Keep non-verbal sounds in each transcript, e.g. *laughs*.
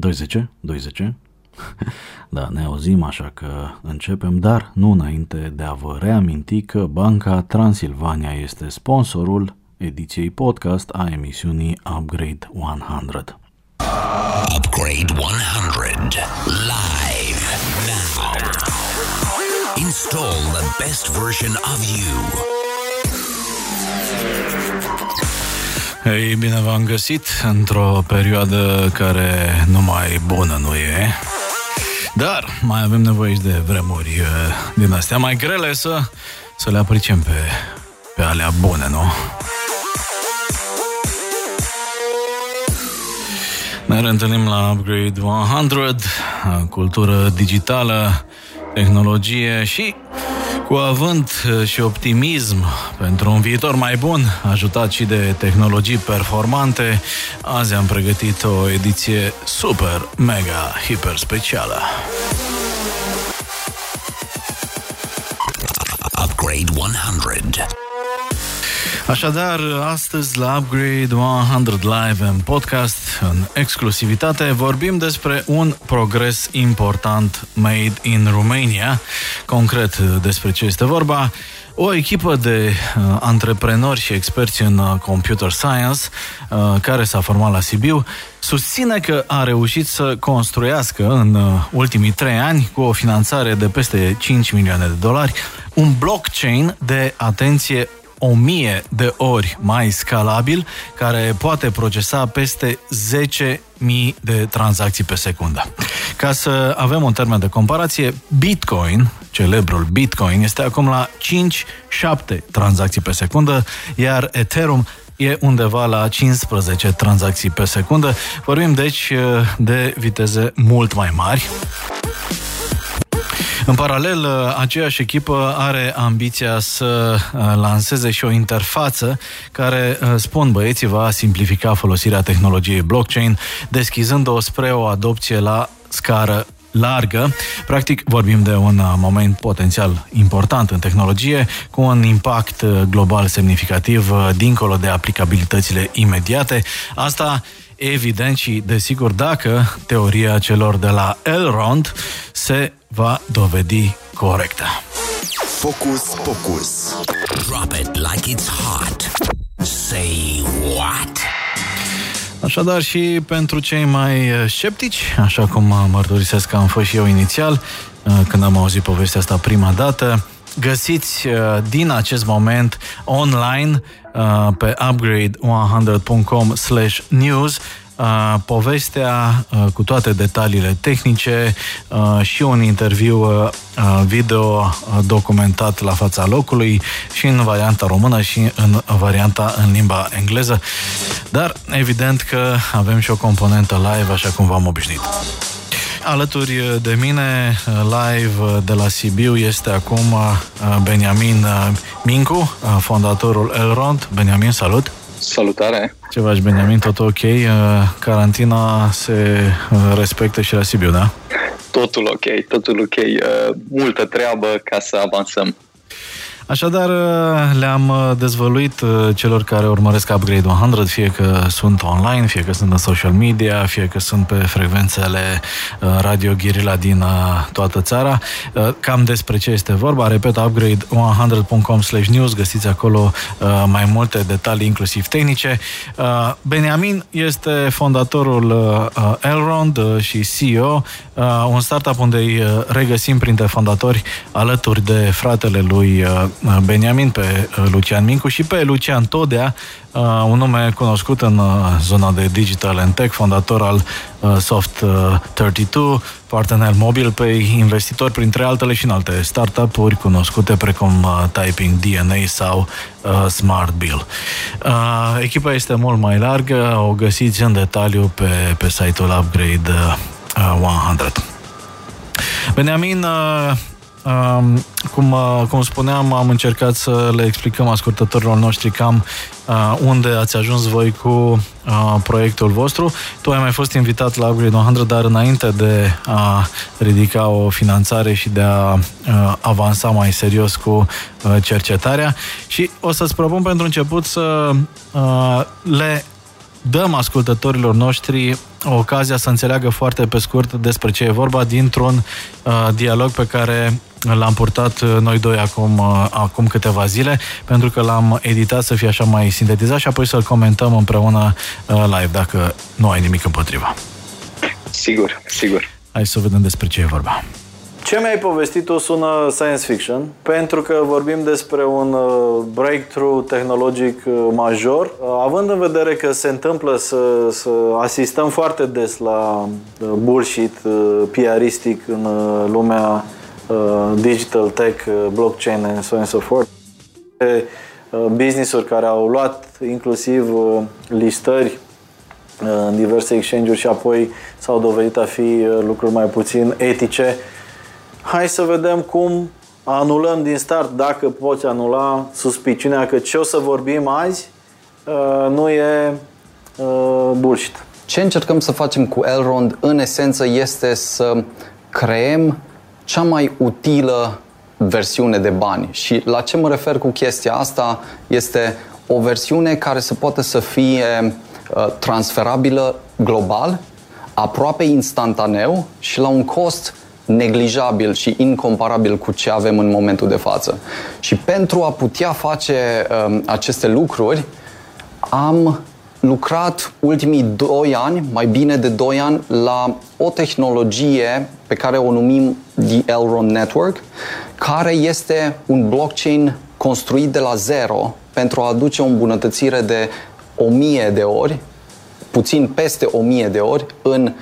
20? 20? *laughs* Da, ne auzim, așa că începem, dar nu înainte de a vă reaminti că Banca Transilvania este sponsorul ediției podcast a emisiunii Upgrade 100. Upgrade 100 live now. Install the best version of you. Ei, bine v-am găsit într-o perioadă care numai bună nu e. Dar mai avem nevoie și de vremuri uh, din astea mai grele să, să le apriciem pe, pe alea bune, nu? Ne reîntâlnim la Upgrade 100, cultură digitală, tehnologie și cu avânt și optimism pentru un viitor mai bun, ajutat și de tehnologii performante, azi am pregătit o ediție super, mega, hiper specială. Upgrade 100. Așadar, astăzi la Upgrade 100 Live în podcast, în exclusivitate, vorbim despre un progres important made in Romania. Concret despre ce este vorba, o echipă de uh, antreprenori și experți în uh, computer science uh, care s-a format la Sibiu susține că a reușit să construiască în uh, ultimii trei ani cu o finanțare de peste 5 milioane de dolari un blockchain de atenție o mie de ori mai scalabil, care poate procesa peste 10.000 de tranzacții pe secundă. Ca să avem un termen de comparație, Bitcoin, celebrul Bitcoin, este acum la 5-7 tranzacții pe secundă, iar Ethereum e undeva la 15 tranzacții pe secundă. Vorbim deci de viteze mult mai mari. În paralel, aceeași echipă are ambiția să uh, lanseze și o interfață care, uh, spun băieții, va simplifica folosirea tehnologiei blockchain, deschizând-o spre o adopție la scară largă. Practic, vorbim de un uh, moment potențial important în tehnologie, cu un impact global semnificativ, dincolo de aplicabilitățile imediate. Asta evident și desigur dacă teoria celor de la Elrond se va dovedi corectă. Focus, focus. Drop it like it's hot. Say what? Așadar și pentru cei mai sceptici, așa cum mărturisesc că am fost și eu inițial, când am auzit povestea asta prima dată, găsiți din acest moment online pe upgrade100.com news uh, povestea uh, cu toate detaliile tehnice uh, și un interviu uh, video uh, documentat la fața locului și în varianta română și în varianta în limba engleză. Dar evident că avem și o componentă live, așa cum v-am obișnuit. Alături de mine, live de la Sibiu, este acum uh, Beniamin uh, Mincu, fondatorul Elrond. Beniamin, salut! Salutare! Ce faci, Benjamin? Tot ok? Uh, carantina se uh, respectă și la Sibiu, da? Totul ok, totul ok. Uh, multă treabă ca să avansăm. Așadar, uh, le-am uh, dezvăluit uh, celor care urmăresc Upgrade 100, fie că sunt online, fie că sunt în social media, fie că sunt pe frecvențele Radio Guerilla din toată țara. Cam despre ce este vorba. Repet, upgrade100.com news găsiți acolo mai multe detalii, inclusiv tehnice. Benjamin este fondatorul Elrond și CEO, un startup unde îi regăsim printre fondatori alături de fratele lui Uh, Beniamin, pe uh, Lucian Mincu și pe Lucian Todea, uh, un nume cunoscut în zona de digital and tech, fondator al Soft32, partener mobil pe investitori, printre altele și în alte startup-uri cunoscute precum Typing DNA sau Smart Bill. Echipa este mult mai largă, o găsiți în detaliu pe, pe site-ul Upgrade 100. Beniamin, Um, cum, uh, cum spuneam, am încercat să le explicăm ascultătorilor noștri cam uh, unde ați ajuns voi cu uh, proiectul vostru. Tu ai mai fost invitat la Upgrade 100, dar înainte de a ridica o finanțare și de a uh, avansa mai serios cu uh, cercetarea. Și o să-ți propun pentru început să uh, le dăm ascultătorilor noștri ocazia să înțeleagă foarte pe scurt despre ce e vorba dintr-un uh, dialog pe care l-am purtat uh, noi doi acum, uh, acum câteva zile, pentru că l-am editat să fie așa mai sintetizat și apoi să-l comentăm împreună uh, live, dacă nu ai nimic împotriva. Sigur, sigur. Hai să vedem despre ce e vorba. Ce mi-ai povestit tu sună science fiction, pentru că vorbim despre un uh, breakthrough tehnologic uh, major, uh, având în vedere că se întâmplă să, să asistăm foarte des la bullshit PRistic în lumea digital tech, blockchain and so on and so forth. Business-uri care au luat inclusiv listări în diverse exchange-uri și apoi s-au dovedit a fi lucruri mai puțin etice hai să vedem cum anulăm din start, dacă poți anula suspiciunea că ce o să vorbim azi uh, nu e uh, bullshit. Ce încercăm să facem cu Elrond, în esență, este să creăm cea mai utilă versiune de bani. Și la ce mă refer cu chestia asta este o versiune care să poată să fie uh, transferabilă global, aproape instantaneu și la un cost neglijabil și incomparabil cu ce avem în momentul de față. Și pentru a putea face um, aceste lucruri, am lucrat ultimii 2 ani, mai bine de 2 ani, la o tehnologie pe care o numim The Elrond Network, care este un blockchain construit de la zero pentru a aduce o îmbunătățire de 1000 de ori puțin peste 1000 de ori în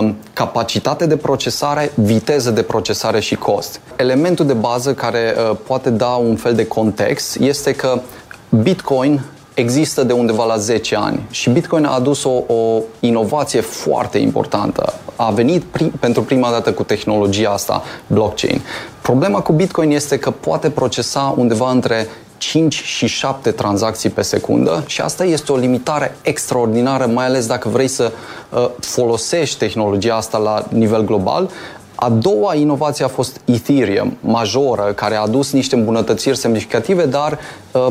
um, capacitate de procesare, viteză de procesare și cost. Elementul de bază care uh, poate da un fel de context este că Bitcoin există de undeva la 10 ani și Bitcoin a adus o, o inovație foarte importantă. A venit pri, pentru prima dată cu tehnologia asta, blockchain. Problema cu Bitcoin este că poate procesa undeva între 5 și 7 tranzacții pe secundă și asta este o limitare extraordinară, mai ales dacă vrei să uh, folosești tehnologia asta la nivel global. A doua inovație a fost Ethereum, majoră, care a adus niște îmbunătățiri semnificative, dar uh,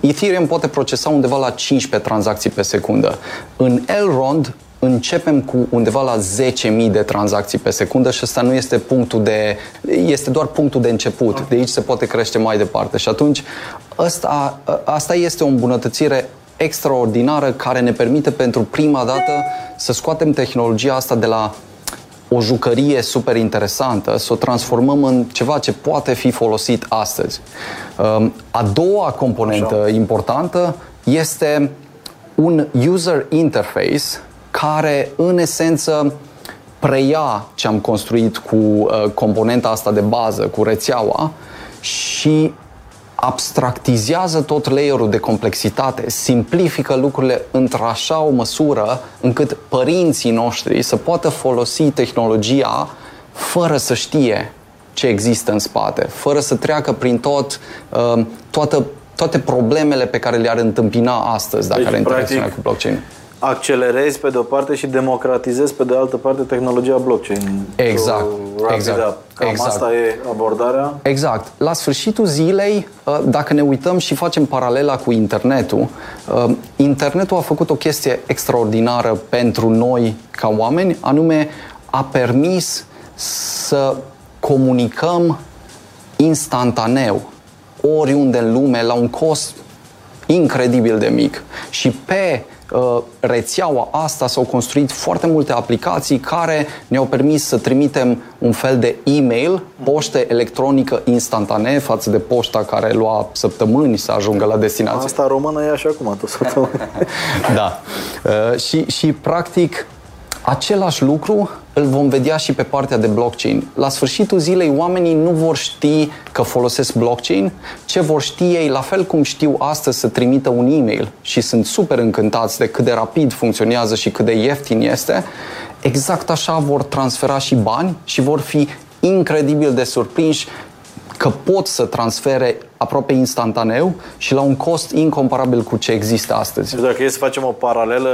Ethereum poate procesa undeva la 15 tranzacții pe secundă. În Elrond, începem cu undeva la 10.000 de tranzacții pe secundă și ăsta nu este punctul de, este doar punctul de început. De aici se poate crește mai departe. Și atunci asta, asta este o îmbunătățire extraordinară care ne permite pentru prima dată să scoatem tehnologia asta de la o jucărie super interesantă, să o transformăm în ceva ce poate fi folosit astăzi. Um, a doua componentă Așa. importantă este un user interface care în esență preia ce am construit cu uh, componenta asta de bază, cu rețeaua și abstractizează tot layerul de complexitate, simplifică lucrurile într-așa o măsură încât părinții noștri să poată folosi tehnologia fără să știe ce există în spate, fără să treacă prin tot, uh, toată, toate problemele pe care le-ar întâmpina astăzi dacă deci, ar interacționa cu blockchain accelerezi pe de o parte și democratizezi pe de altă parte tehnologia blockchain. Exact. exact. Cam exact. asta e abordarea? Exact. La sfârșitul zilei, uh, dacă ne uităm și facem paralela cu internetul, uh, internetul a făcut o chestie extraordinară pentru noi ca oameni, anume a permis să comunicăm instantaneu oriunde în lume la un cost incredibil de mic. Și pe Uh, rețeaua asta s-au construit foarte multe aplicații care ne-au permis să trimitem un fel de e-mail, poștă electronică instantanee față de poșta care lua săptămâni să ajungă la destinație. Asta română e așa acum, tot *laughs* săptămâni. da. Uh, și, și practic Același lucru îl vom vedea și pe partea de blockchain. La sfârșitul zilei, oamenii nu vor ști că folosesc blockchain, ce vor ști ei, la fel cum știu astăzi să trimită un e-mail și sunt super încântați de cât de rapid funcționează și cât de ieftin este, exact așa vor transfera și bani și vor fi incredibil de surprinși că pot să transfere aproape instantaneu și la un cost incomparabil cu ce există astăzi. Dacă e să facem o paralelă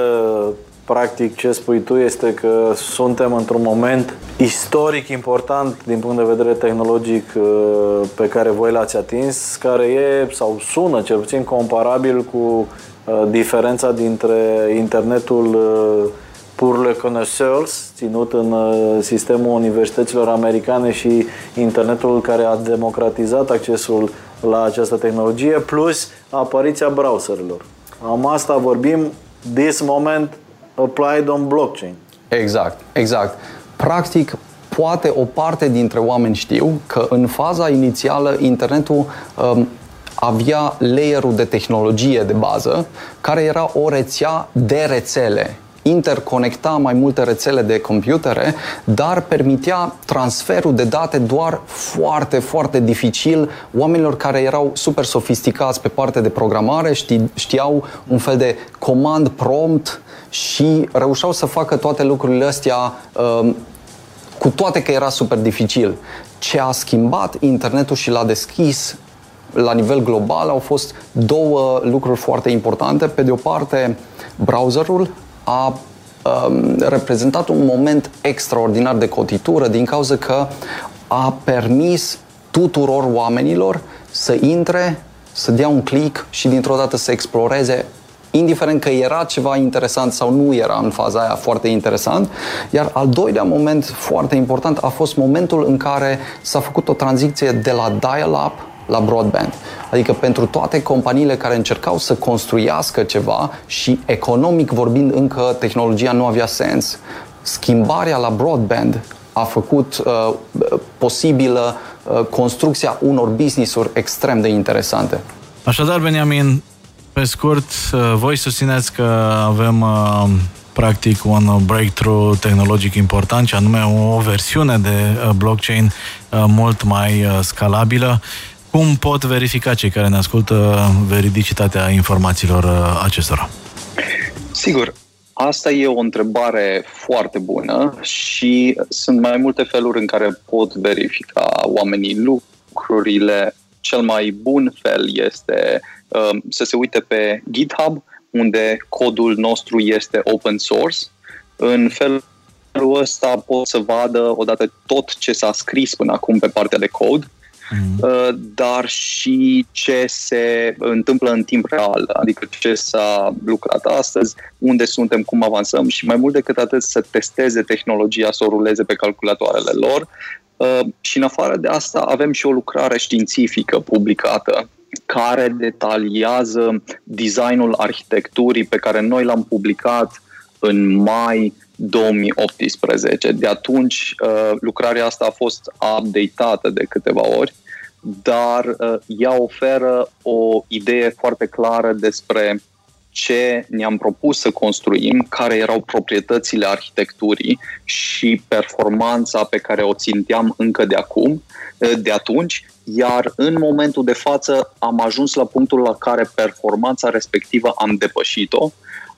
practic ce spui tu este că suntem într-un moment istoric important din punct de vedere tehnologic uh, pe care voi l-ați atins, care e sau sună cel puțin comparabil cu uh, diferența dintre internetul uh, pour le connaisseurs, ținut în uh, sistemul universităților americane și internetul care a democratizat accesul la această tehnologie, plus apariția browserelor. Am asta vorbim this moment applied on blockchain. Exact, exact. Practic, poate o parte dintre oameni știu că în faza inițială internetul um, avea layerul de tehnologie de bază, care era o rețea de rețele interconecta mai multe rețele de computere, dar permitea transferul de date doar foarte, foarte dificil oamenilor care erau super sofisticați pe partea de programare, ști, știau un fel de command prompt și reușeau să facă toate lucrurile astea um, cu toate că era super dificil. Ce a schimbat internetul și l-a deschis la nivel global au fost două lucruri foarte importante. Pe de o parte, browserul a um, reprezentat un moment extraordinar de cotitură din cauza că a permis tuturor oamenilor să intre, să dea un click și dintr-o dată să exploreze indiferent că era ceva interesant sau nu era în faza aia foarte interesant. Iar al doilea moment foarte important a fost momentul în care s-a făcut o tranziție de la dial-up la broadband. Adică pentru toate companiile care încercau să construiască ceva și economic vorbind încă tehnologia nu avea sens, schimbarea la broadband a făcut uh, posibilă uh, construcția unor business-uri extrem de interesante. Așadar, Beniamin, pe scurt, uh, voi susțineți că avem uh, practic un breakthrough tehnologic important, și anume o versiune de uh, blockchain mult mai scalabilă cum pot verifica cei care ne ascultă veridicitatea informațiilor uh, acestora? Sigur, Asta e o întrebare foarte bună și sunt mai multe feluri în care pot verifica oamenii lucrurile. Cel mai bun fel este uh, să se uite pe GitHub, unde codul nostru este open source. În felul ăsta pot să vadă odată tot ce s-a scris până acum pe partea de cod mm. dar și ce se întâmplă în timp real, adică ce s-a lucrat astăzi, unde suntem, cum avansăm și mai mult decât atât să testeze tehnologia, să o ruleze pe calculatoarele lor. Uh, și în afară de asta avem și o lucrare științifică publicată care detaliază designul arhitecturii pe care noi l-am publicat în mai 2018. De atunci, uh, lucrarea asta a fost updatată de câteva ori dar uh, ea oferă o idee foarte clară despre ce ne-am propus să construim, care erau proprietățile arhitecturii și performanța pe care o ținteam încă de acum, uh, de atunci, iar în momentul de față am ajuns la punctul la care performanța respectivă am depășit-o,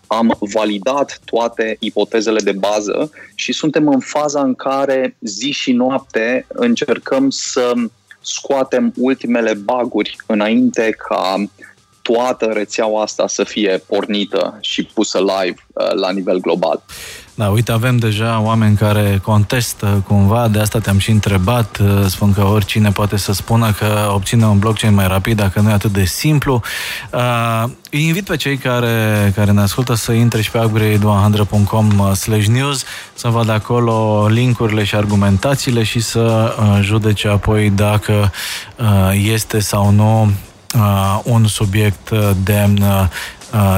am validat toate ipotezele de bază și suntem în faza în care zi și noapte încercăm să scoatem ultimele baguri înainte ca toată rețeaua asta să fie pornită și pusă live uh, la nivel global. Da, uite, avem deja oameni care contestă cumva, de asta te-am și întrebat, uh, spun că oricine poate să spună că obține un blockchain mai rapid dacă nu e atât de simplu. Uh, îi invit pe cei care, care ne ascultă să intre și pe upgrade100.com uh, slash news, să vadă acolo linkurile și argumentațiile și să uh, judece apoi dacă uh, este sau nu uh, un subiect uh, demn uh,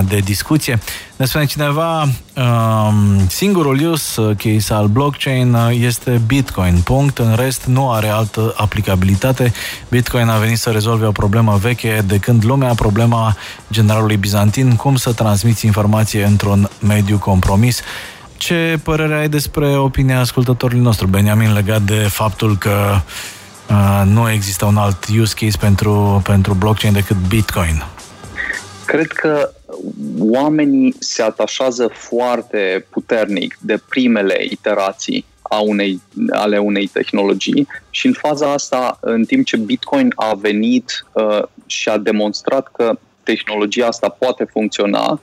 de discuție. Ne spune cineva, uh, singurul use case al blockchain uh, este Bitcoin. Punct. În rest, nu are altă aplicabilitate. Bitcoin a venit să rezolve o problemă veche de când lumea, problema generalului bizantin, cum să transmiți informație într-un mediu compromis. Ce părere ai despre opinia ascultătorului nostru, Benjamin, legat de faptul că uh, Uh, nu există un alt use case pentru, pentru blockchain decât Bitcoin? Cred că oamenii se atașează foarte puternic de primele iterații a unei, ale unei tehnologii și în faza asta, în timp ce Bitcoin a venit uh, și a demonstrat că tehnologia asta poate funcționa,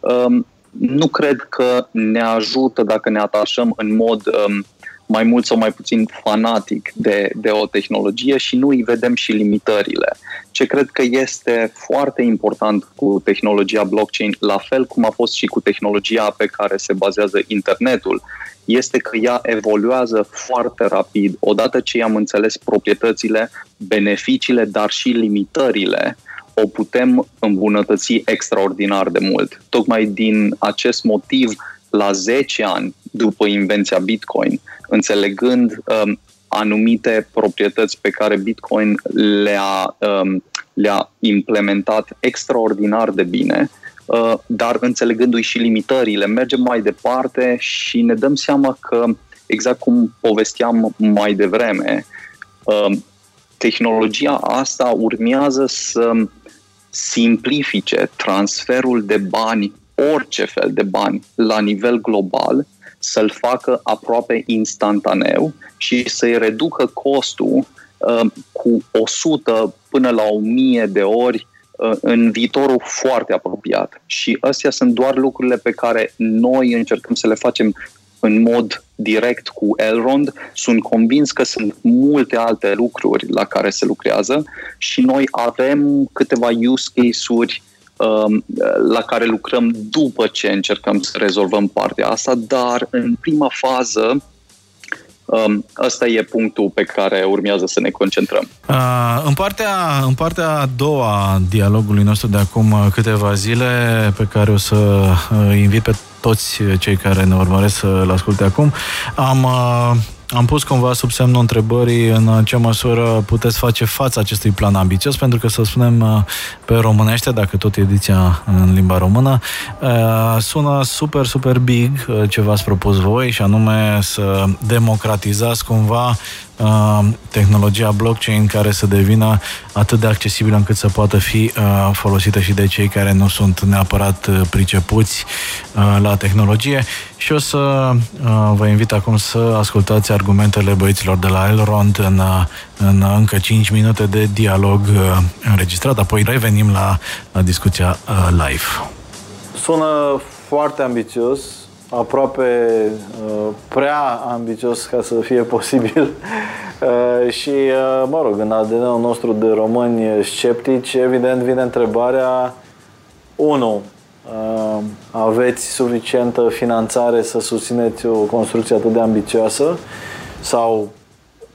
um, nu cred că ne ajută dacă ne atașăm în mod um, mai mult sau mai puțin fanatic de, de o tehnologie și nu îi vedem și limitările. Ce cred că este foarte important cu tehnologia blockchain, la fel cum a fost și cu tehnologia pe care se bazează internetul, este că ea evoluează foarte rapid. Odată ce am înțeles proprietățile, beneficiile, dar și limitările, o putem îmbunătăți extraordinar de mult. Tocmai din acest motiv, la 10 ani după invenția Bitcoin, înțelegând um, anumite proprietăți pe care Bitcoin le-a, um, le-a implementat extraordinar de bine, uh, dar înțelegându-i și limitările, mergem mai departe și ne dăm seama că, exact cum povesteam mai devreme, uh, tehnologia asta urmează să simplifice transferul de bani, orice fel de bani, la nivel global, să-l facă aproape instantaneu și să-i reducă costul uh, cu 100 până la 1000 de ori uh, în viitorul foarte apropiat. Și astea sunt doar lucrurile pe care noi încercăm să le facem în mod direct cu Elrond. Sunt convins că sunt multe alte lucruri la care se lucrează și noi avem câteva use case-uri um, la care lucrăm după ce încercăm să rezolvăm partea asta, dar în prima fază Um, ăsta e punctul pe care urmează să ne concentrăm. Uh, în, partea, în partea a doua a dialogului nostru de acum uh, câteva zile, pe care o să uh, invit pe toți cei care ne urmăresc să-l asculte acum, am uh, am pus cumva sub semnul întrebării în ce măsură puteți face față acestui plan ambițios, pentru că, să spunem uh, pe românește, dacă tot ediția în limba română, uh, sună super, super big uh, ce v-ați propus voi și anume să democratizați cumva Uh, tehnologia blockchain care să devină atât de accesibilă încât să poată fi uh, folosită și de cei care nu sunt neapărat uh, pricepuți uh, la tehnologie. Și o să uh, vă invit acum să ascultați argumentele băieților de la Elrond în, uh, în încă 5 minute de dialog uh, înregistrat, apoi revenim la, la discuția uh, live. Sună foarte ambițios, aproape uh, prea ambițios ca să fie *laughs* posibil uh, și, uh, mă rog, în ADN-ul nostru de români sceptici, evident vine întrebarea 1. Uh, aveți suficientă finanțare să susțineți o construcție atât de ambițioasă sau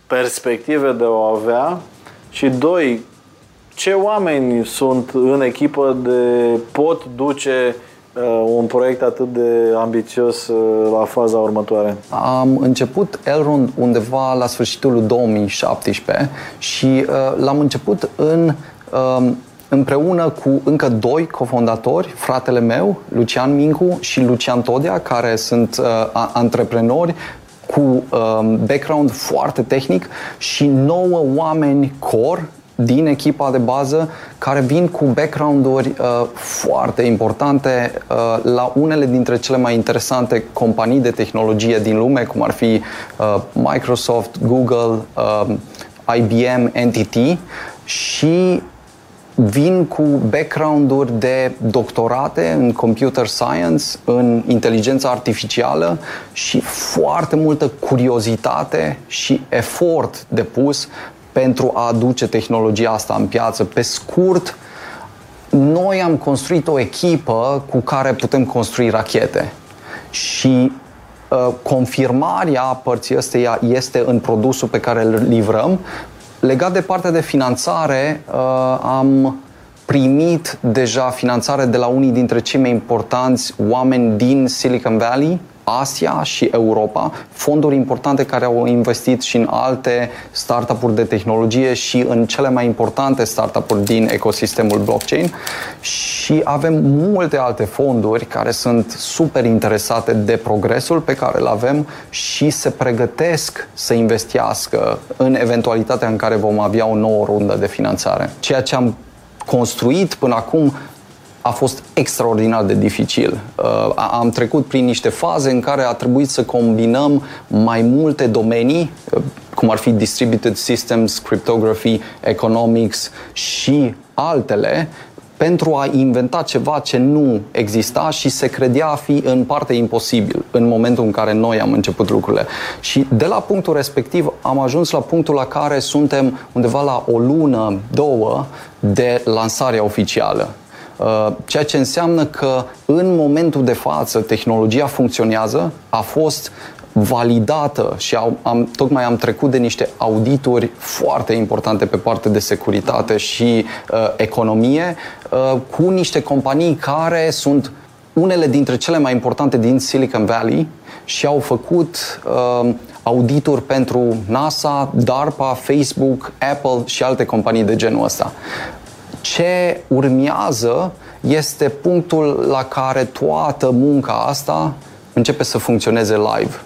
perspective de o avea și doi, ce oameni sunt în echipă de pot duce Uh, un proiect atât de ambițios uh, la faza următoare? Am început Elrond undeva la sfârșitul 2017 și uh, l-am început în um, împreună cu încă doi cofondatori, fratele meu, Lucian Mincu și Lucian Todea, care sunt uh, antreprenori cu um, background foarte tehnic și nouă oameni core din echipa de bază care vin cu background-uri uh, foarte importante uh, la unele dintre cele mai interesante companii de tehnologie din lume, cum ar fi uh, Microsoft, Google, uh, IBM, NTT și vin cu background-uri de doctorate în computer science, în inteligența artificială și foarte multă curiozitate și efort depus pentru a aduce tehnologia asta în piață. Pe scurt, noi am construit o echipă cu care putem construi rachete. Și uh, confirmarea părții ăsteia este în produsul pe care îl livrăm. Legat de partea de finanțare, uh, am primit deja finanțare de la unii dintre cei mai importanți oameni din Silicon Valley, Asia și Europa, fonduri importante care au investit și în alte startup-uri de tehnologie și în cele mai importante startup-uri din ecosistemul blockchain și avem multe alte fonduri care sunt super interesate de progresul pe care îl avem și se pregătesc să investească în eventualitatea în care vom avea o nouă rundă de finanțare. Ceea ce am construit până acum a fost extraordinar de dificil. Uh, am trecut prin niște faze în care a trebuit să combinăm mai multe domenii, uh, cum ar fi distributed systems, cryptography, economics și altele, pentru a inventa ceva ce nu exista și se credea a fi în parte imposibil în momentul în care noi am început lucrurile. Și de la punctul respectiv am ajuns la punctul la care suntem undeva la o lună, două de lansarea oficială. Uh, ceea ce înseamnă că în momentul de față tehnologia funcționează, a fost validată și am, am, tocmai am trecut de niște audituri foarte importante pe partea de securitate și uh, economie uh, cu niște companii care sunt unele dintre cele mai importante din Silicon Valley și au făcut uh, audituri pentru NASA, DARPA, Facebook, Apple și alte companii de genul ăsta. Ce urmează este punctul la care toată munca asta începe să funcționeze live.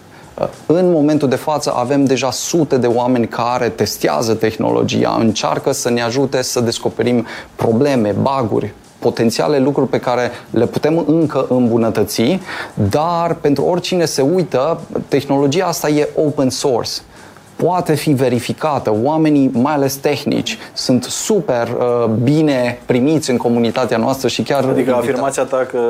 În momentul de față avem deja sute de oameni care testează tehnologia, încearcă să ne ajute să descoperim probleme, baguri, potențiale lucruri pe care le putem încă îmbunătăți, dar pentru oricine se uită, tehnologia asta e open source poate fi verificată. Oamenii, mai ales tehnici, sunt super uh, bine primiți în comunitatea noastră și chiar... Adică invita- afirmația ta că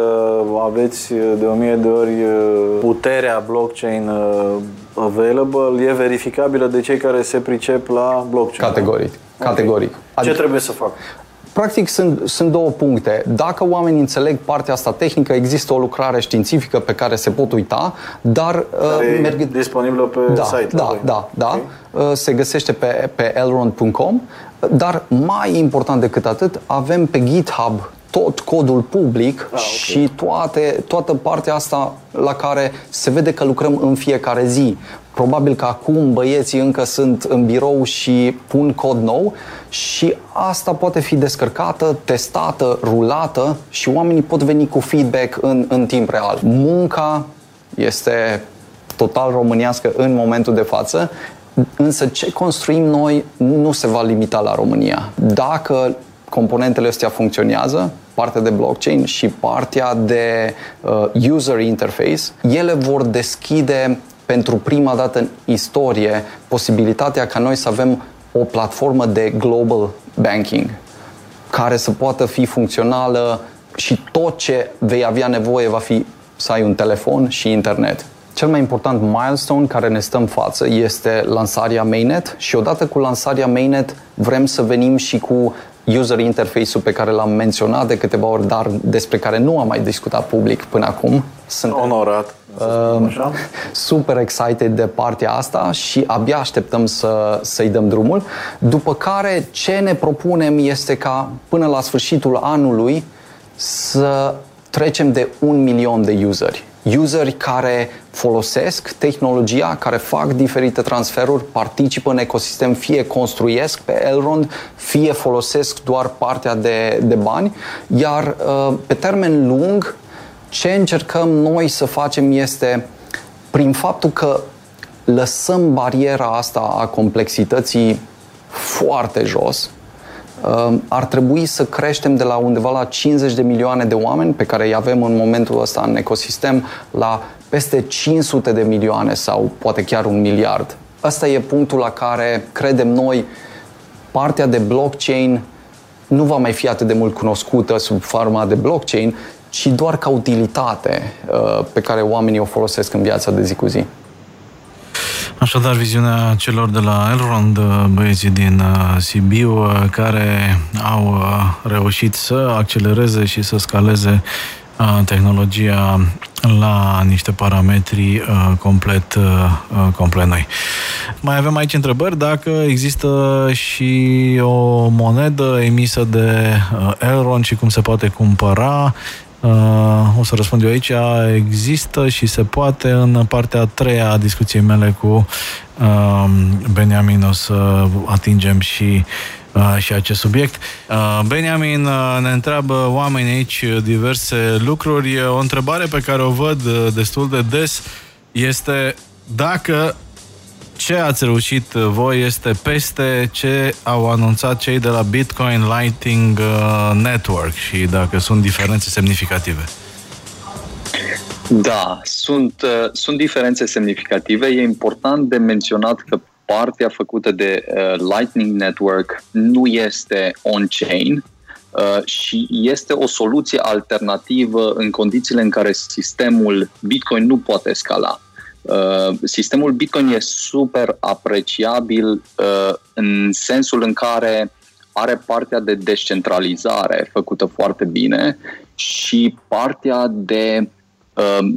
aveți de o mie de ori uh, puterea blockchain uh, available e verificabilă de cei care se pricep la blockchain. Categoric. Da? Categoric. Okay. Adică, Ce trebuie să fac? Practic sunt, sunt două puncte. Dacă oamenii înțeleg partea asta tehnică, există o lucrare științifică pe care se pot uita, dar... Uh, merg... disponibilă pe da, site. Da, da, da. Okay. Uh, se găsește pe, pe elrond.com, dar mai important decât atât, avem pe GitHub tot codul public ah, okay. și toate, toată partea asta la care se vede că lucrăm în fiecare zi. Probabil că acum băieții încă sunt în birou și pun cod nou și asta poate fi descărcată, testată, rulată și oamenii pot veni cu feedback în, în timp real. Munca este total românească în momentul de față, însă ce construim noi nu se va limita la România. Dacă componentele astea funcționează, partea de blockchain și partea de uh, user interface, ele vor deschide pentru prima dată în istorie posibilitatea ca noi să avem o platformă de global banking care să poată fi funcțională și tot ce vei avea nevoie va fi să ai un telefon și internet. Cel mai important milestone care ne stă în față este lansarea Mainnet și odată cu lansarea Mainnet vrem să venim și cu user interface-ul pe care l-am menționat de câteva ori, dar despre care nu am mai discutat public până acum. Sunt onorat. Uh, super excited de partea asta și abia așteptăm să, să-i dăm drumul. După care ce ne propunem este ca până la sfârșitul anului să trecem de un milion de useri. Useri care folosesc tehnologia, care fac diferite transferuri, participă în ecosistem, fie construiesc pe Elrond, fie folosesc doar partea de, de bani, iar uh, pe termen lung, ce încercăm noi să facem este, prin faptul că lăsăm bariera asta a complexității foarte jos, Ehm, ar trebui să creștem de la undeva la 50 de milioane de oameni pe care îi avem în momentul ăsta în ecosistem la peste 500 de milioane sau poate chiar un miliard. Asta e punctul la care credem noi partea de blockchain nu va mai fi atât de mult cunoscută sub forma de blockchain, ci doar ca utilitate uh, pe care oamenii o folosesc în viața de zi cu zi. Așadar, viziunea celor de la Elrond, băieții din uh, Sibiu, uh, care au uh, reușit să accelereze și să scaleze tehnologia la niște parametri complet, complet noi. Mai avem aici întrebări dacă există și o monedă emisă de Elrond și cum se poate cumpăra Uh, o să răspund eu aici, există și se poate în partea a treia a discuției mele cu uh, Beniamin o să atingem și uh, și acest subiect. Uh, Benjamin uh, ne întreabă oamenii aici diverse lucruri. O întrebare pe care o văd uh, destul de des este dacă ce ați reușit voi este peste ce au anunțat cei de la Bitcoin Lighting uh, Network și dacă sunt diferențe semnificative. Da, sunt, uh, sunt diferențe semnificative. E important de menționat că partea făcută de uh, Lightning Network nu este on-chain, Uh, și este o soluție alternativă în condițiile în care sistemul Bitcoin nu poate scala. Uh, sistemul Bitcoin e super apreciabil uh, în sensul în care are partea de descentralizare făcută foarte bine și partea de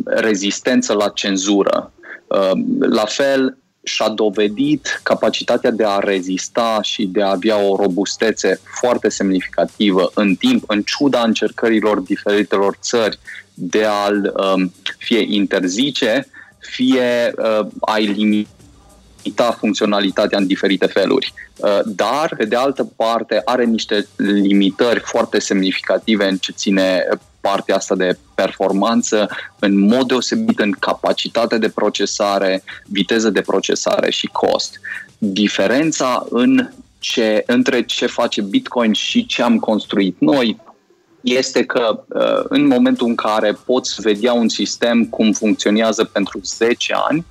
rezistență la cenzură. La fel, și-a dovedit capacitatea de a rezista și de a avea o robustețe foarte semnificativă în timp, în ciuda încercărilor diferitelor țări de a-l um, fie interzice, fie uh, a limita funcționalitatea în diferite feluri. Uh, dar, pe de altă parte, are niște limitări foarte semnificative în ce ține partea asta de performanță în mod deosebit în capacitate de procesare, viteză de procesare și cost. Diferența în ce, între ce face Bitcoin și ce am construit noi este că uh, în momentul în care poți vedea un sistem cum funcționează pentru 10 ani,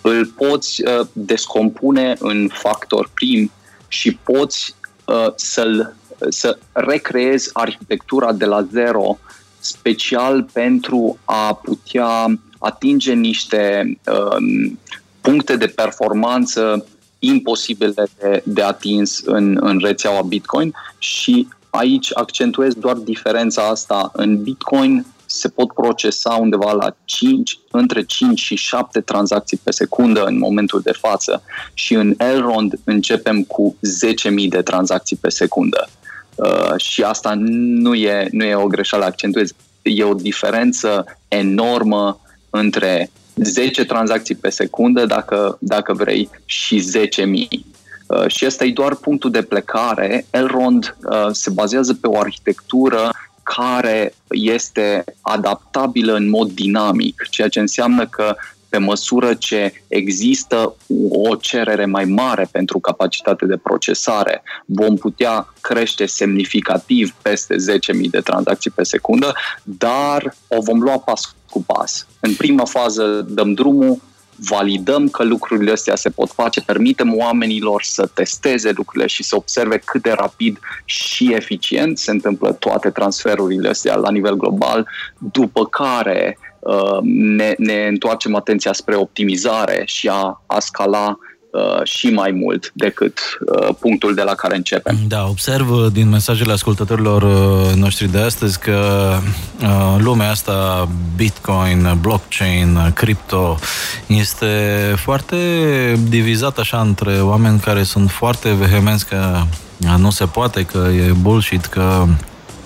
îl poți uh, descompune în factor prim și poți uh, să-l, să recreezi arhitectura de la zero special pentru a putea atinge niște um, puncte de performanță imposibile de, de atins în, în rețeaua Bitcoin și aici accentuez doar diferența asta. În Bitcoin se pot procesa undeva la 5, între 5 și 7 tranzacții pe secundă în momentul de față și în Elrond începem cu 10.000 de tranzacții pe secundă. Uh, și asta nu e, nu e o greșeală, accentuez. E o diferență enormă între 10 tranzacții pe secundă, dacă, dacă vrei, și 10.000. Uh, și ăsta e doar punctul de plecare. Elrond uh, se bazează pe o arhitectură care este adaptabilă în mod dinamic, ceea ce înseamnă că pe măsură ce există o cerere mai mare pentru capacitate de procesare, vom putea crește semnificativ peste 10.000 de tranzacții pe secundă, dar o vom lua pas cu pas. În prima fază dăm drumul, validăm că lucrurile astea se pot face, permitem oamenilor să testeze lucrurile și să observe cât de rapid și eficient se întâmplă toate transferurile astea la nivel global, după care Uh, ne, ne întoarcem atenția spre optimizare și a, a scala uh, și mai mult decât uh, punctul de la care începem. Da, observ din mesajele ascultătorilor noștri de astăzi că lumea asta, Bitcoin, blockchain, cripto, este foarte divizată așa între oameni care sunt foarte vehemenți că nu se poate, că e bullshit, că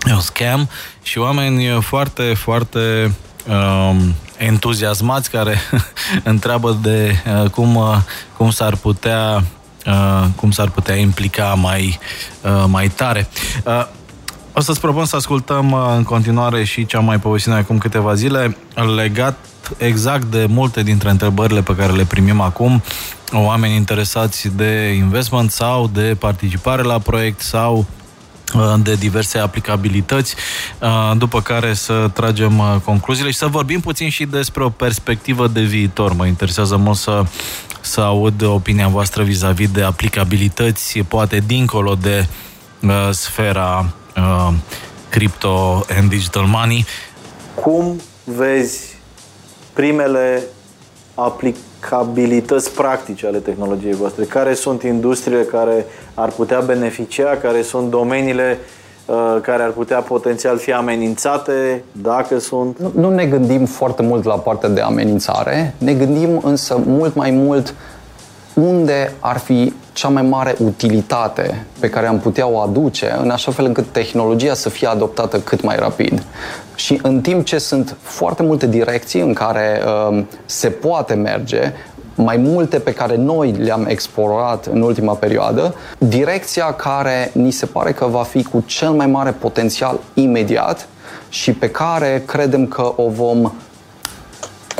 e o scam și oameni foarte, foarte um, entuziasmați care *laughs* întreabă de uh, cum, uh, cum s-ar putea uh, cum s-ar putea implica mai, uh, mai tare. Uh, o să-ți propun să ascultăm uh, în continuare și ce am mai povestit acum câteva zile legat exact de multe dintre întrebările pe care le primim acum, oameni interesați de investment sau de participare la proiect sau Uh, de diverse aplicabilități, uh, după care să tragem uh, concluziile și să vorbim puțin și despre o perspectivă de viitor. Mă interesează mult să, să aud opinia voastră vis-a-vis de aplicabilități, poate dincolo de uh, sfera uh, crypto and digital money. Cum vezi primele aplicabilități practice ale tehnologiei voastre? Care sunt industriile care ar putea beneficia, care sunt domeniile uh, care ar putea potențial fi amenințate, dacă sunt? Nu, nu ne gândim foarte mult la partea de amenințare, ne gândim însă mult mai mult unde ar fi cea mai mare utilitate pe care am putea o aduce, în așa fel încât tehnologia să fie adoptată cât mai rapid. Și în timp ce sunt foarte multe direcții în care uh, se poate merge, mai multe pe care noi le-am explorat în ultima perioadă, direcția care ni se pare că va fi cu cel mai mare potențial imediat și pe care credem că o vom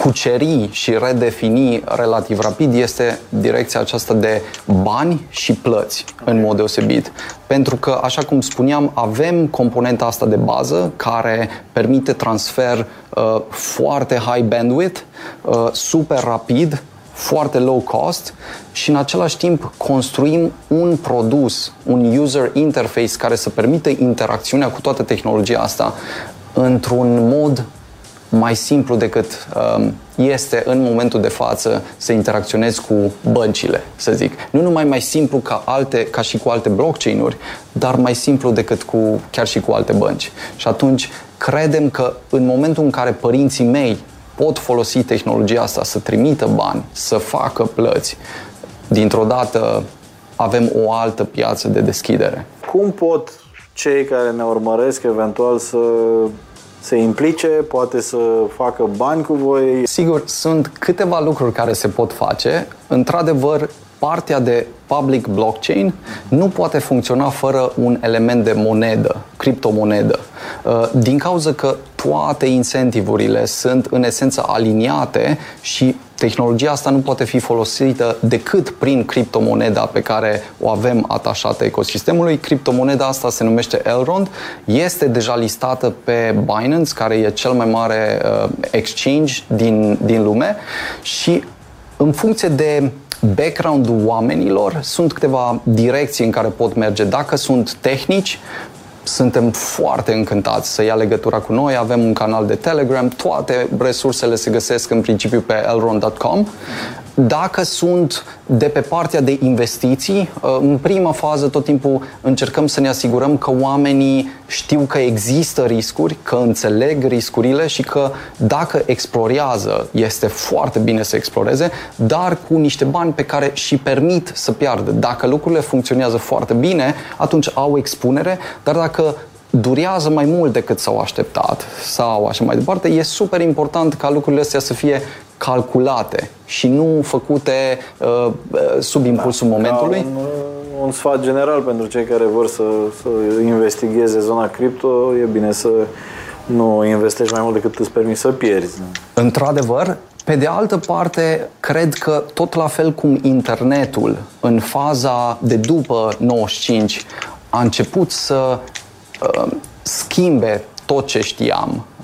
cuceri și redefini relativ rapid este direcția aceasta de bani și plăți în mod deosebit. Pentru că, așa cum spuneam, avem componenta asta de bază care permite transfer uh, foarte high bandwidth, uh, super rapid, foarte low cost și în același timp construim un produs, un user interface care să permită interacțiunea cu toată tehnologia asta într-un mod mai simplu decât um, este în momentul de față să interacționezi cu băncile, să zic. Nu numai mai simplu ca, alte, ca și cu alte blockchain-uri, dar mai simplu decât cu, chiar și cu alte bănci. Și atunci credem că în momentul în care părinții mei pot folosi tehnologia asta să trimită bani, să facă plăți, dintr-o dată avem o altă piață de deschidere. Cum pot cei care ne urmăresc eventual să se implice, poate să facă bani cu voi? Sigur, sunt câteva lucruri care se pot face. Într-adevăr, partea de public blockchain nu poate funcționa fără un element de monedă, criptomonedă. Uh, din cauza că toate incentivurile sunt în esență aliniate și tehnologia asta nu poate fi folosită decât prin criptomoneda pe care o avem atașată ecosistemului. Criptomoneda asta se numește Elrond, este deja listată pe Binance, care e cel mai mare uh, exchange din, din lume și în funcție de background-ul oamenilor, sunt câteva direcții în care pot merge. Dacă sunt tehnici, suntem foarte încântați să ia legătura cu noi, avem un canal de Telegram, toate resursele se găsesc în principiu pe elron.com. Dacă sunt de pe partea de investiții, uh, în prima fază tot timpul încercăm să ne asigurăm că oamenii știu că există riscuri, că înțeleg riscurile și că dacă explorează, este foarte bine să exploreze, dar cu niște bani pe care și permit să piardă. Dacă lucrurile funcționează foarte bine, atunci au expunere, dar dacă durează mai mult decât s-au așteptat sau așa mai departe, e super important ca lucrurile astea să fie calculate și nu făcute uh, sub impulsul da, momentului. Un, un sfat general pentru cei care vor să, să investigheze zona cripto, e bine să nu investești mai mult decât îți permis să pierzi. Într-adevăr, pe de altă parte, cred că tot la fel cum internetul în faza de după 95 a început să uh, schimbe tot ce știam uh,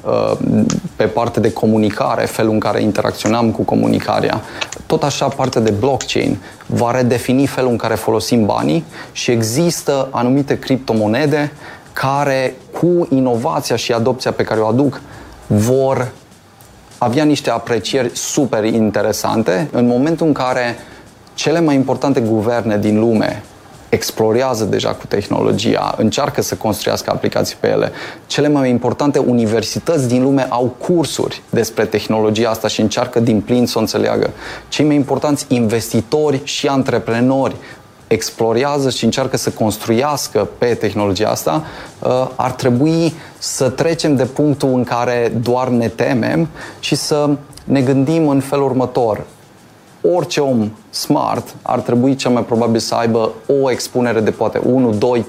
pe partea de comunicare, felul în care interacționam cu comunicarea. Tot așa, partea de blockchain va redefini felul în care folosim banii și există anumite criptomonede care, cu inovația și adopția pe care o aduc, vor avea niște aprecieri super interesante în momentul în care cele mai importante guverne din lume explorează deja cu tehnologia, încearcă să construiască aplicații pe ele. Cele mai importante universități din lume au cursuri despre tehnologia asta și încearcă din plin să o înțeleagă. Cei mai importanți investitori și antreprenori explorează și încearcă să construiască pe tehnologia asta, uh, ar trebui să trecem de punctul în care doar ne temem și să ne gândim în felul următor orice om smart ar trebui cel mai probabil să aibă o expunere de poate 1, 2,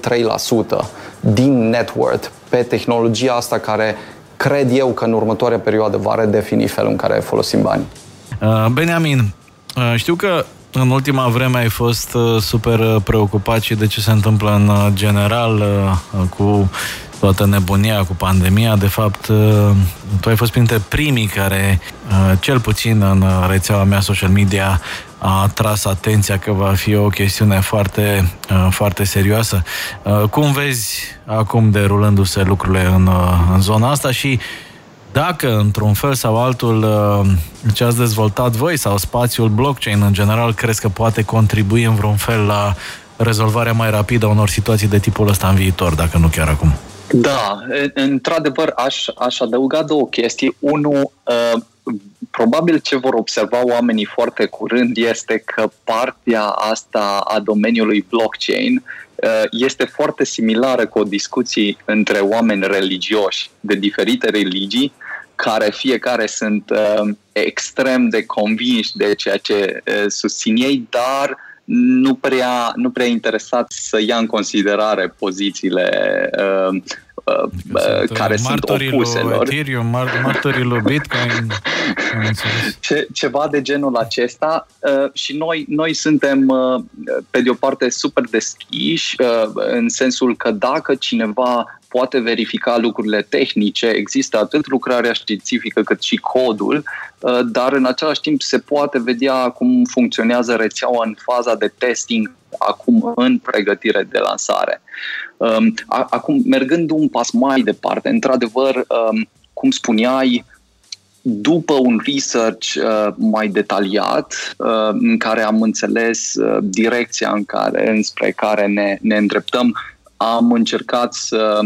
3% din net worth pe tehnologia asta care cred eu că în următoarea perioadă va redefini felul în care folosim bani. Uh, Beniamin, uh, știu că în ultima vreme ai fost uh, super preocupat și de ce se întâmplă în general cu toată nebunia cu pandemia, de fapt, uh, tu ai fost printre primii care, uh, cel puțin în rețeaua mea social media, a atras atenția că va fi o chestiune foarte, uh, foarte serioasă. Cum vezi acum derulându-se lucrurile în, în zona asta și dacă, într-un fel sau altul, ce ați dezvoltat voi sau spațiul blockchain în general, crezi că poate contribui în vreun fel la rezolvarea mai rapidă a unor situații de tipul ăsta în viitor, dacă nu chiar acum? Da, într-adevăr aș, aș adăuga două chestii. Unul, uh, probabil ce vor observa oamenii foarte curând este că partea asta a domeniului blockchain uh, este foarte similară cu o discuție între oameni religioși de diferite religii, care fiecare sunt uh, extrem de convinși de ceea ce uh, susțin ei, dar nu prea, nu prea interesat să ia în considerare pozițiile uh, uh, uh care sunt opuse lor. Ethereum, martorii lui Bitcoin. *laughs* Ce, ceva de genul acesta uh, și noi, noi suntem uh, pe de o parte super deschiși uh, în sensul că dacă cineva poate verifica lucrurile tehnice, există atât lucrarea științifică cât și codul, uh, dar în același timp se poate vedea cum funcționează rețeaua în faza de testing acum în pregătire de lansare. Um, acum, mergând un pas mai departe, într-adevăr, um, cum spuneai, după un research uh, mai detaliat, uh, în care am înțeles uh, direcția în care, înspre care ne, ne îndreptăm, am încercat să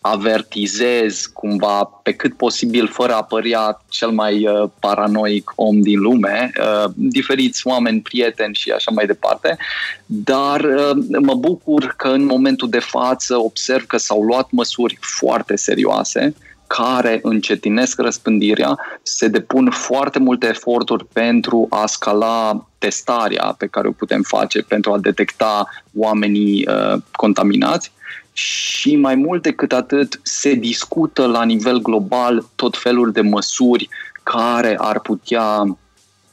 avertizez cumva pe cât posibil fără a părea cel mai uh, paranoic om din lume, uh, diferiți oameni, prieteni și așa mai departe, dar uh, mă bucur că în momentul de față observ că s-au luat măsuri foarte serioase care încetinesc răspândirea, se depun foarte multe eforturi pentru a scala testarea pe care o putem face pentru a detecta oamenii uh, contaminați. Și mai mult decât atât se discută la nivel global tot felul de măsuri care ar putea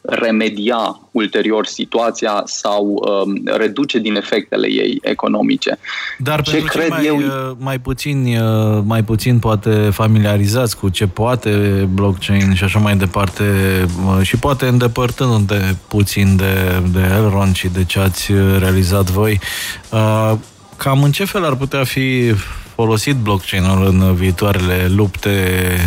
remedia ulterior situația sau um, reduce din efectele ei economice. Dar ce pentru cred mai, eu uh, mai puțin, uh, mai puțin poate familiarizați cu ce poate blockchain și așa mai departe uh, și poate îndepărtându-te puțin de, de Elrond și de ce ați realizat voi, cam în ce fel ar putea fi folosit blockchain-ul în viitoarele lupte,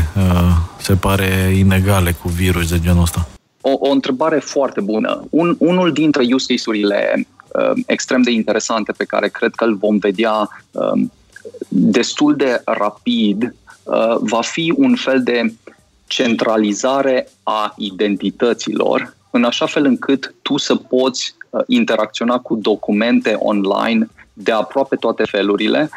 se pare, inegale cu virus de genul ăsta? O, o întrebare foarte bună. Un, unul dintre use case-urile uh, extrem de interesante pe care cred că îl vom vedea uh, destul de rapid uh, va fi un fel de centralizare a identităților în așa fel încât tu să poți uh, interacționa cu documente online de aproape toate felurile,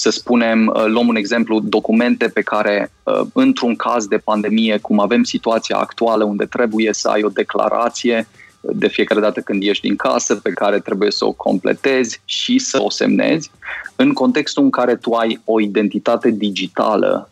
să spunem, uh, luăm un exemplu, documente pe care, uh, într-un caz de pandemie, cum avem situația actuală, unde trebuie să ai o declarație uh, de fiecare dată când ieși din casă, pe care trebuie să o completezi și să o semnezi, în contextul în care tu ai o identitate digitală,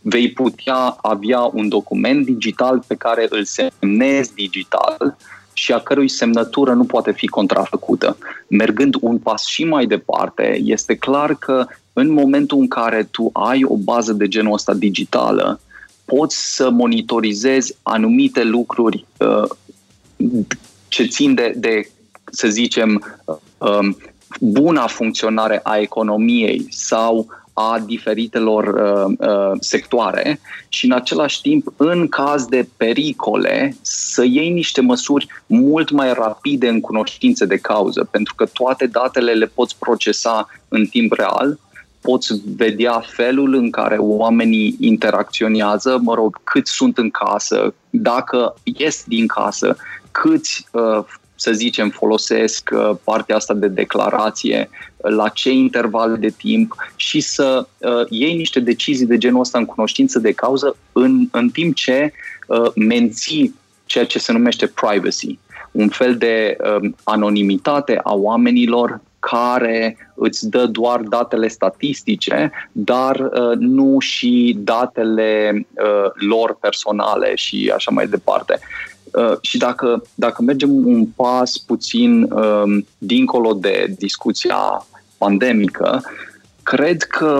vei putea avea un document digital pe care îl semnezi digital și a cărui semnătură nu poate fi contrafăcută. Mergând un pas și mai departe, este clar că în momentul în care tu ai o bază de genul ăsta digitală, poți să monitorizezi anumite lucruri uh, ce țin de, de să zicem, uh, buna funcționare a economiei sau a diferitelor uh, uh, sectoare și în același timp, în caz de pericole, să iei niște măsuri mult mai rapide în cunoștințe de cauză, pentru că toate datele le poți procesa în timp real, poți vedea felul în care oamenii interacționează, mă rog, cât sunt în casă, dacă ies din casă, câți uh, să zicem, folosesc uh, partea asta de declarație, uh, la ce interval de timp și să uh, iei niște decizii de genul ăsta în cunoștință de cauză în, în timp ce uh, menții ceea ce se numește privacy, un fel de uh, anonimitate a oamenilor care îți dă doar datele statistice, dar uh, nu și datele uh, lor personale și așa mai departe. Uh, și dacă, dacă mergem un pas puțin uh, dincolo de discuția pandemică, cred că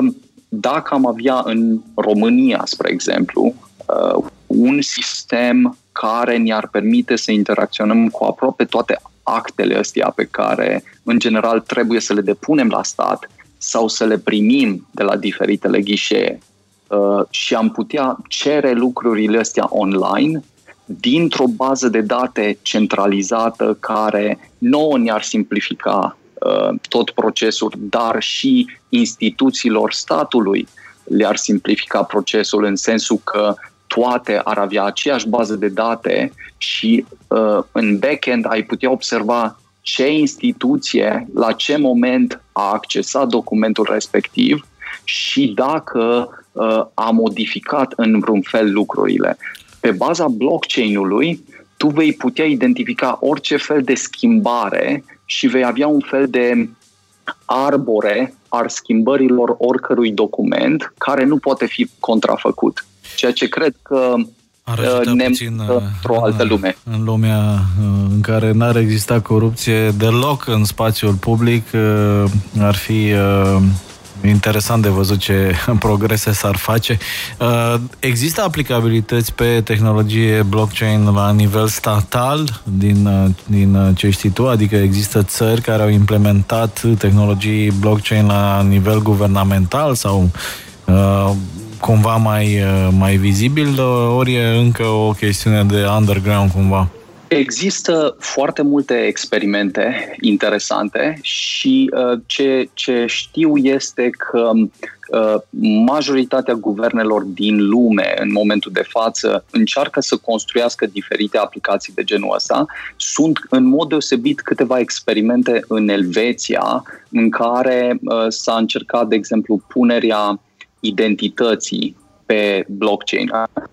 dacă am avea în România, spre exemplu, uh, un sistem care ne-ar permite să interacționăm cu aproape toate actele astea pe care, în general, trebuie să le depunem la stat sau să le primim de la diferitele ghișee uh, și am putea cere lucrurile astea online dintr-o bază de date centralizată care nouă ne-ar simplifica uh, tot procesul, dar și instituțiilor statului le-ar simplifica procesul în sensul că toate ar avea aceeași bază de date și uh, în backend ai putea observa ce instituție, la ce moment a accesat documentul respectiv și dacă uh, a modificat în vreun fel lucrurile pe baza blockchain-ului, tu vei putea identifica orice fel de schimbare și vei avea un fel de arbore al schimbărilor oricărui document care nu poate fi contrafăcut. Ceea ce cred că ar ne puțin într-o altă lume. În lumea uh, în care n-ar exista corupție deloc în spațiul public, uh, ar fi uh, interesant de văzut ce *laughs* progrese s-ar face. Uh, există aplicabilități pe tehnologie blockchain la nivel statal, din, uh, din ce știi tu? Adică există țări care au implementat tehnologii blockchain la nivel guvernamental sau cumva mai, mai vizibil, ori e încă o chestiune de underground cumva? Există foarte multe experimente interesante și uh, ce, ce știu este că uh, majoritatea guvernelor din lume în momentul de față încearcă să construiască diferite aplicații de genul ăsta. Sunt în mod deosebit câteva experimente în Elveția în care uh, s-a încercat, de exemplu, punerea identității pe blockchain.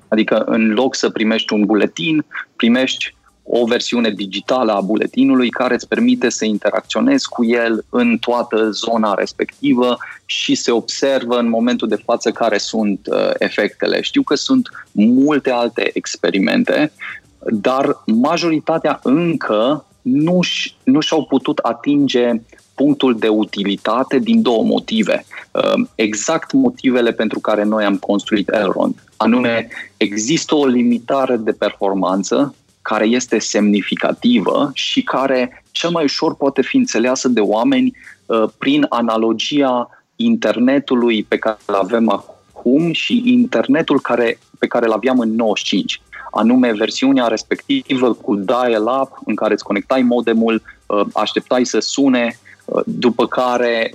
Adică în loc să primești un buletin, primești o versiune digitală a buletinului care îți permite să interacționezi cu el în toată zona respectivă și se observă în momentul de față care sunt uh, efectele. Știu că sunt multe alte experimente, dar majoritatea încă nu, și, nu și-au putut atinge punctul de utilitate din două motive. Uh, exact motivele pentru care noi am construit Elrond. Anume, există o limitare de performanță care este semnificativă și care cel mai ușor poate fi înțeleasă de oameni uh, prin analogia internetului pe care îl avem acum și internetul care, pe care îl aveam în 95 anume versiunea respectivă cu dial-up în care îți conectai modemul, uh, așteptai să sune, uh, după care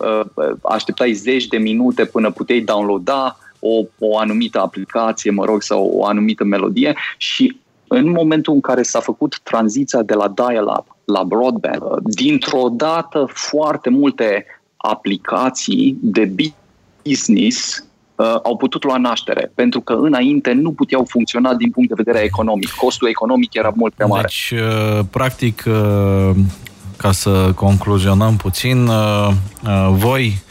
așteptai zeci de minute până puteai downloada o, o anumită aplicație, mă rog, sau o anumită melodie și în momentul în care s-a făcut tranziția de la dial-up la broadband, dintr-o dată foarte multe aplicații de business uh, au putut lua naștere, pentru că înainte nu puteau funcționa din punct de vedere economic. Costul economic era mult prea mare. Deci, uh, practic, uh, ca să concluzionăm puțin, uh, uh, voi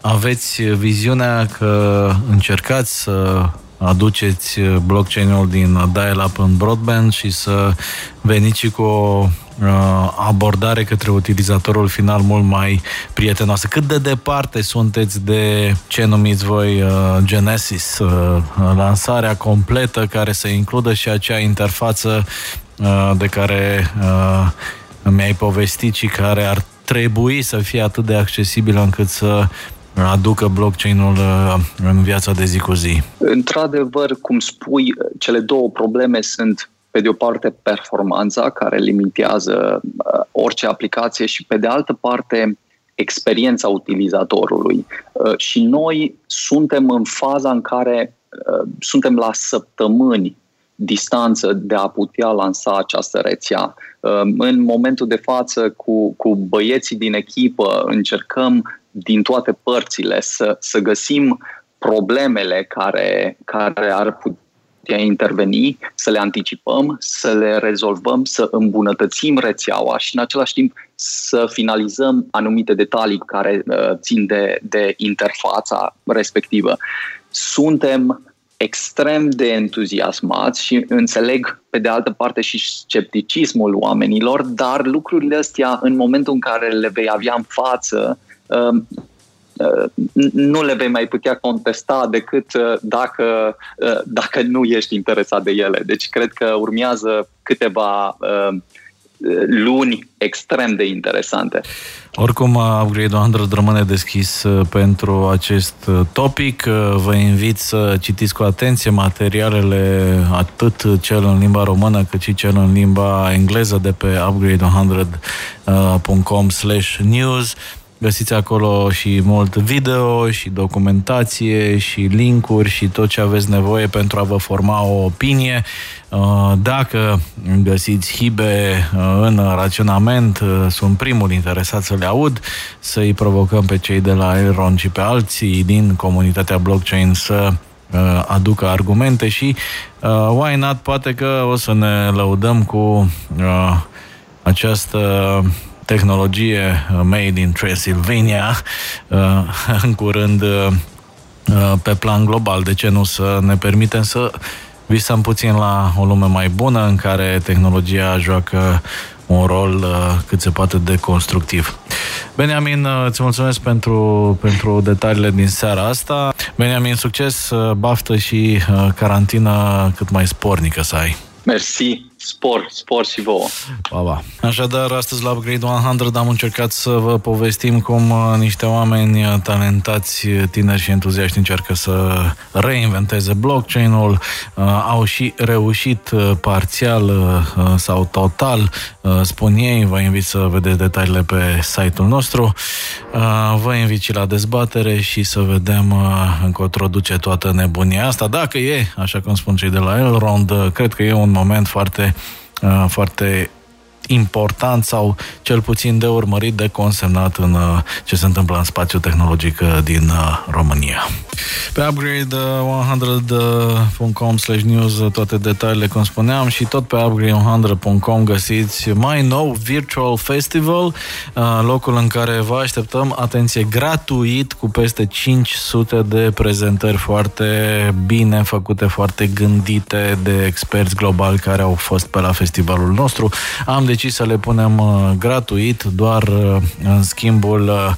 aveți viziunea că încercați să aduceți uh, blockchain-ul din dial-up în broadband și să veniți și cu o uh, abordare către utilizatorul final mult mai prietenoasă. Cât de departe sunteți de ce numiți voi uh, Genesis, lansarea completă care să includă și acea interfață de care mi-ai povestit și care ar trebui să fie atât de accesibilă încât să aducă blockchain-ul uh, în viața de zi cu zi? Într-adevăr, cum spui, cele două probleme sunt pe de o parte performanța care limitează uh, orice aplicație și pe de altă parte experiența utilizatorului. Uh, și noi suntem în faza în care suntem la săptămâni distanță de a putea lansa această rețea. În momentul de față, cu, cu băieții din echipă, încercăm din toate părțile, să, să găsim problemele care, care ar putea interveni, să le anticipăm, să le rezolvăm, să îmbunătățim rețeaua și în același timp să finalizăm anumite detalii care uh, țin de, de interfața respectivă. Suntem extrem de entuziasmați și înțeleg pe de altă parte și scepticismul oamenilor, dar lucrurile astea în momentul în care le vei avea în față Um, uh, nu le vei mai putea contesta decât uh, dacă, uh, dacă nu ești interesat de ele. Deci cred că urmează câteva luni extrem de interesante. Oricum, Upgrade 100 rămâne deschis pentru acest topic. Vă invit să citiți cu atenție materialele, atât cel în limba română, cât și cel în limba engleză de pe upgrade100.com news Găsiți acolo și mult video și documentație și linkuri și tot ce aveți nevoie pentru a vă forma o opinie. Uh, dacă găsiți hibe uh, în raționament, uh, sunt primul interesat să le aud, să-i provocăm pe cei de la Elron și pe alții din comunitatea blockchain să aducă argumente și why not, poate că o să ne lăudăm cu această tehnologie uh, made in Transylvania uh, *laughs* în curând uh, pe plan global. De ce nu să ne permitem să visăm puțin la o lume mai bună în care tehnologia joacă un rol uh, cât se poate de constructiv. Beniamin, uh, îți mulțumesc pentru, pentru detaliile din seara asta. Beniamin, succes, uh, baftă și carantină cât mai spornică să ai. Mersi, spor, spor și vouă. Pa, pa. Așadar, astăzi la Upgrade 100 am încercat să vă povestim cum uh, niște oameni uh, talentați, uh, tineri și entuziaști încearcă să reinventeze blockchain-ul. Au și reușit parțial sau total, spun ei. Vă invit să vedeți detaliile pe site-ul nostru. Vă invit și la dezbatere și să vedem încotro duce toată nebunia asta. Dacă e, așa cum spun cei de la Elrond, cred că e un moment foarte, uh, foarte important sau cel puțin de urmărit, de consemnat în uh, ce se întâmplă în spațiul tehnologic uh, din România. Pe upgrade100.com slash news toate detaliile, cum spuneam, și tot pe upgrade100.com găsiți mai nou Virtual Festival, locul în care vă așteptăm, atenție, gratuit, cu peste 500 de prezentări foarte bine făcute, foarte gândite de experți globali care au fost pe la festivalul nostru. Am decis să le punem gratuit, doar în schimbul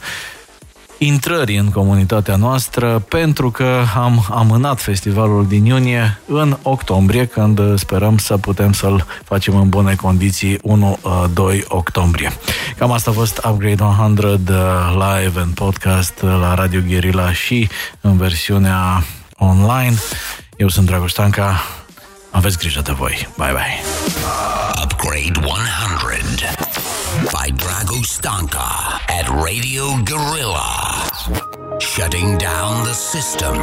intrării în comunitatea noastră pentru că am amânat festivalul din iunie în octombrie, când sperăm să putem să-l facem în bune condiții 1-2 octombrie. Cam asta a fost Upgrade 100 uh, live în podcast uh, la Radio Guerilla și în versiunea online. Eu sunt Dragoș Stanca. Aveți grijă de voi. Bye bye. Upgrade 100 by Drago Stanka at Radio Gorilla. Shutting down the system.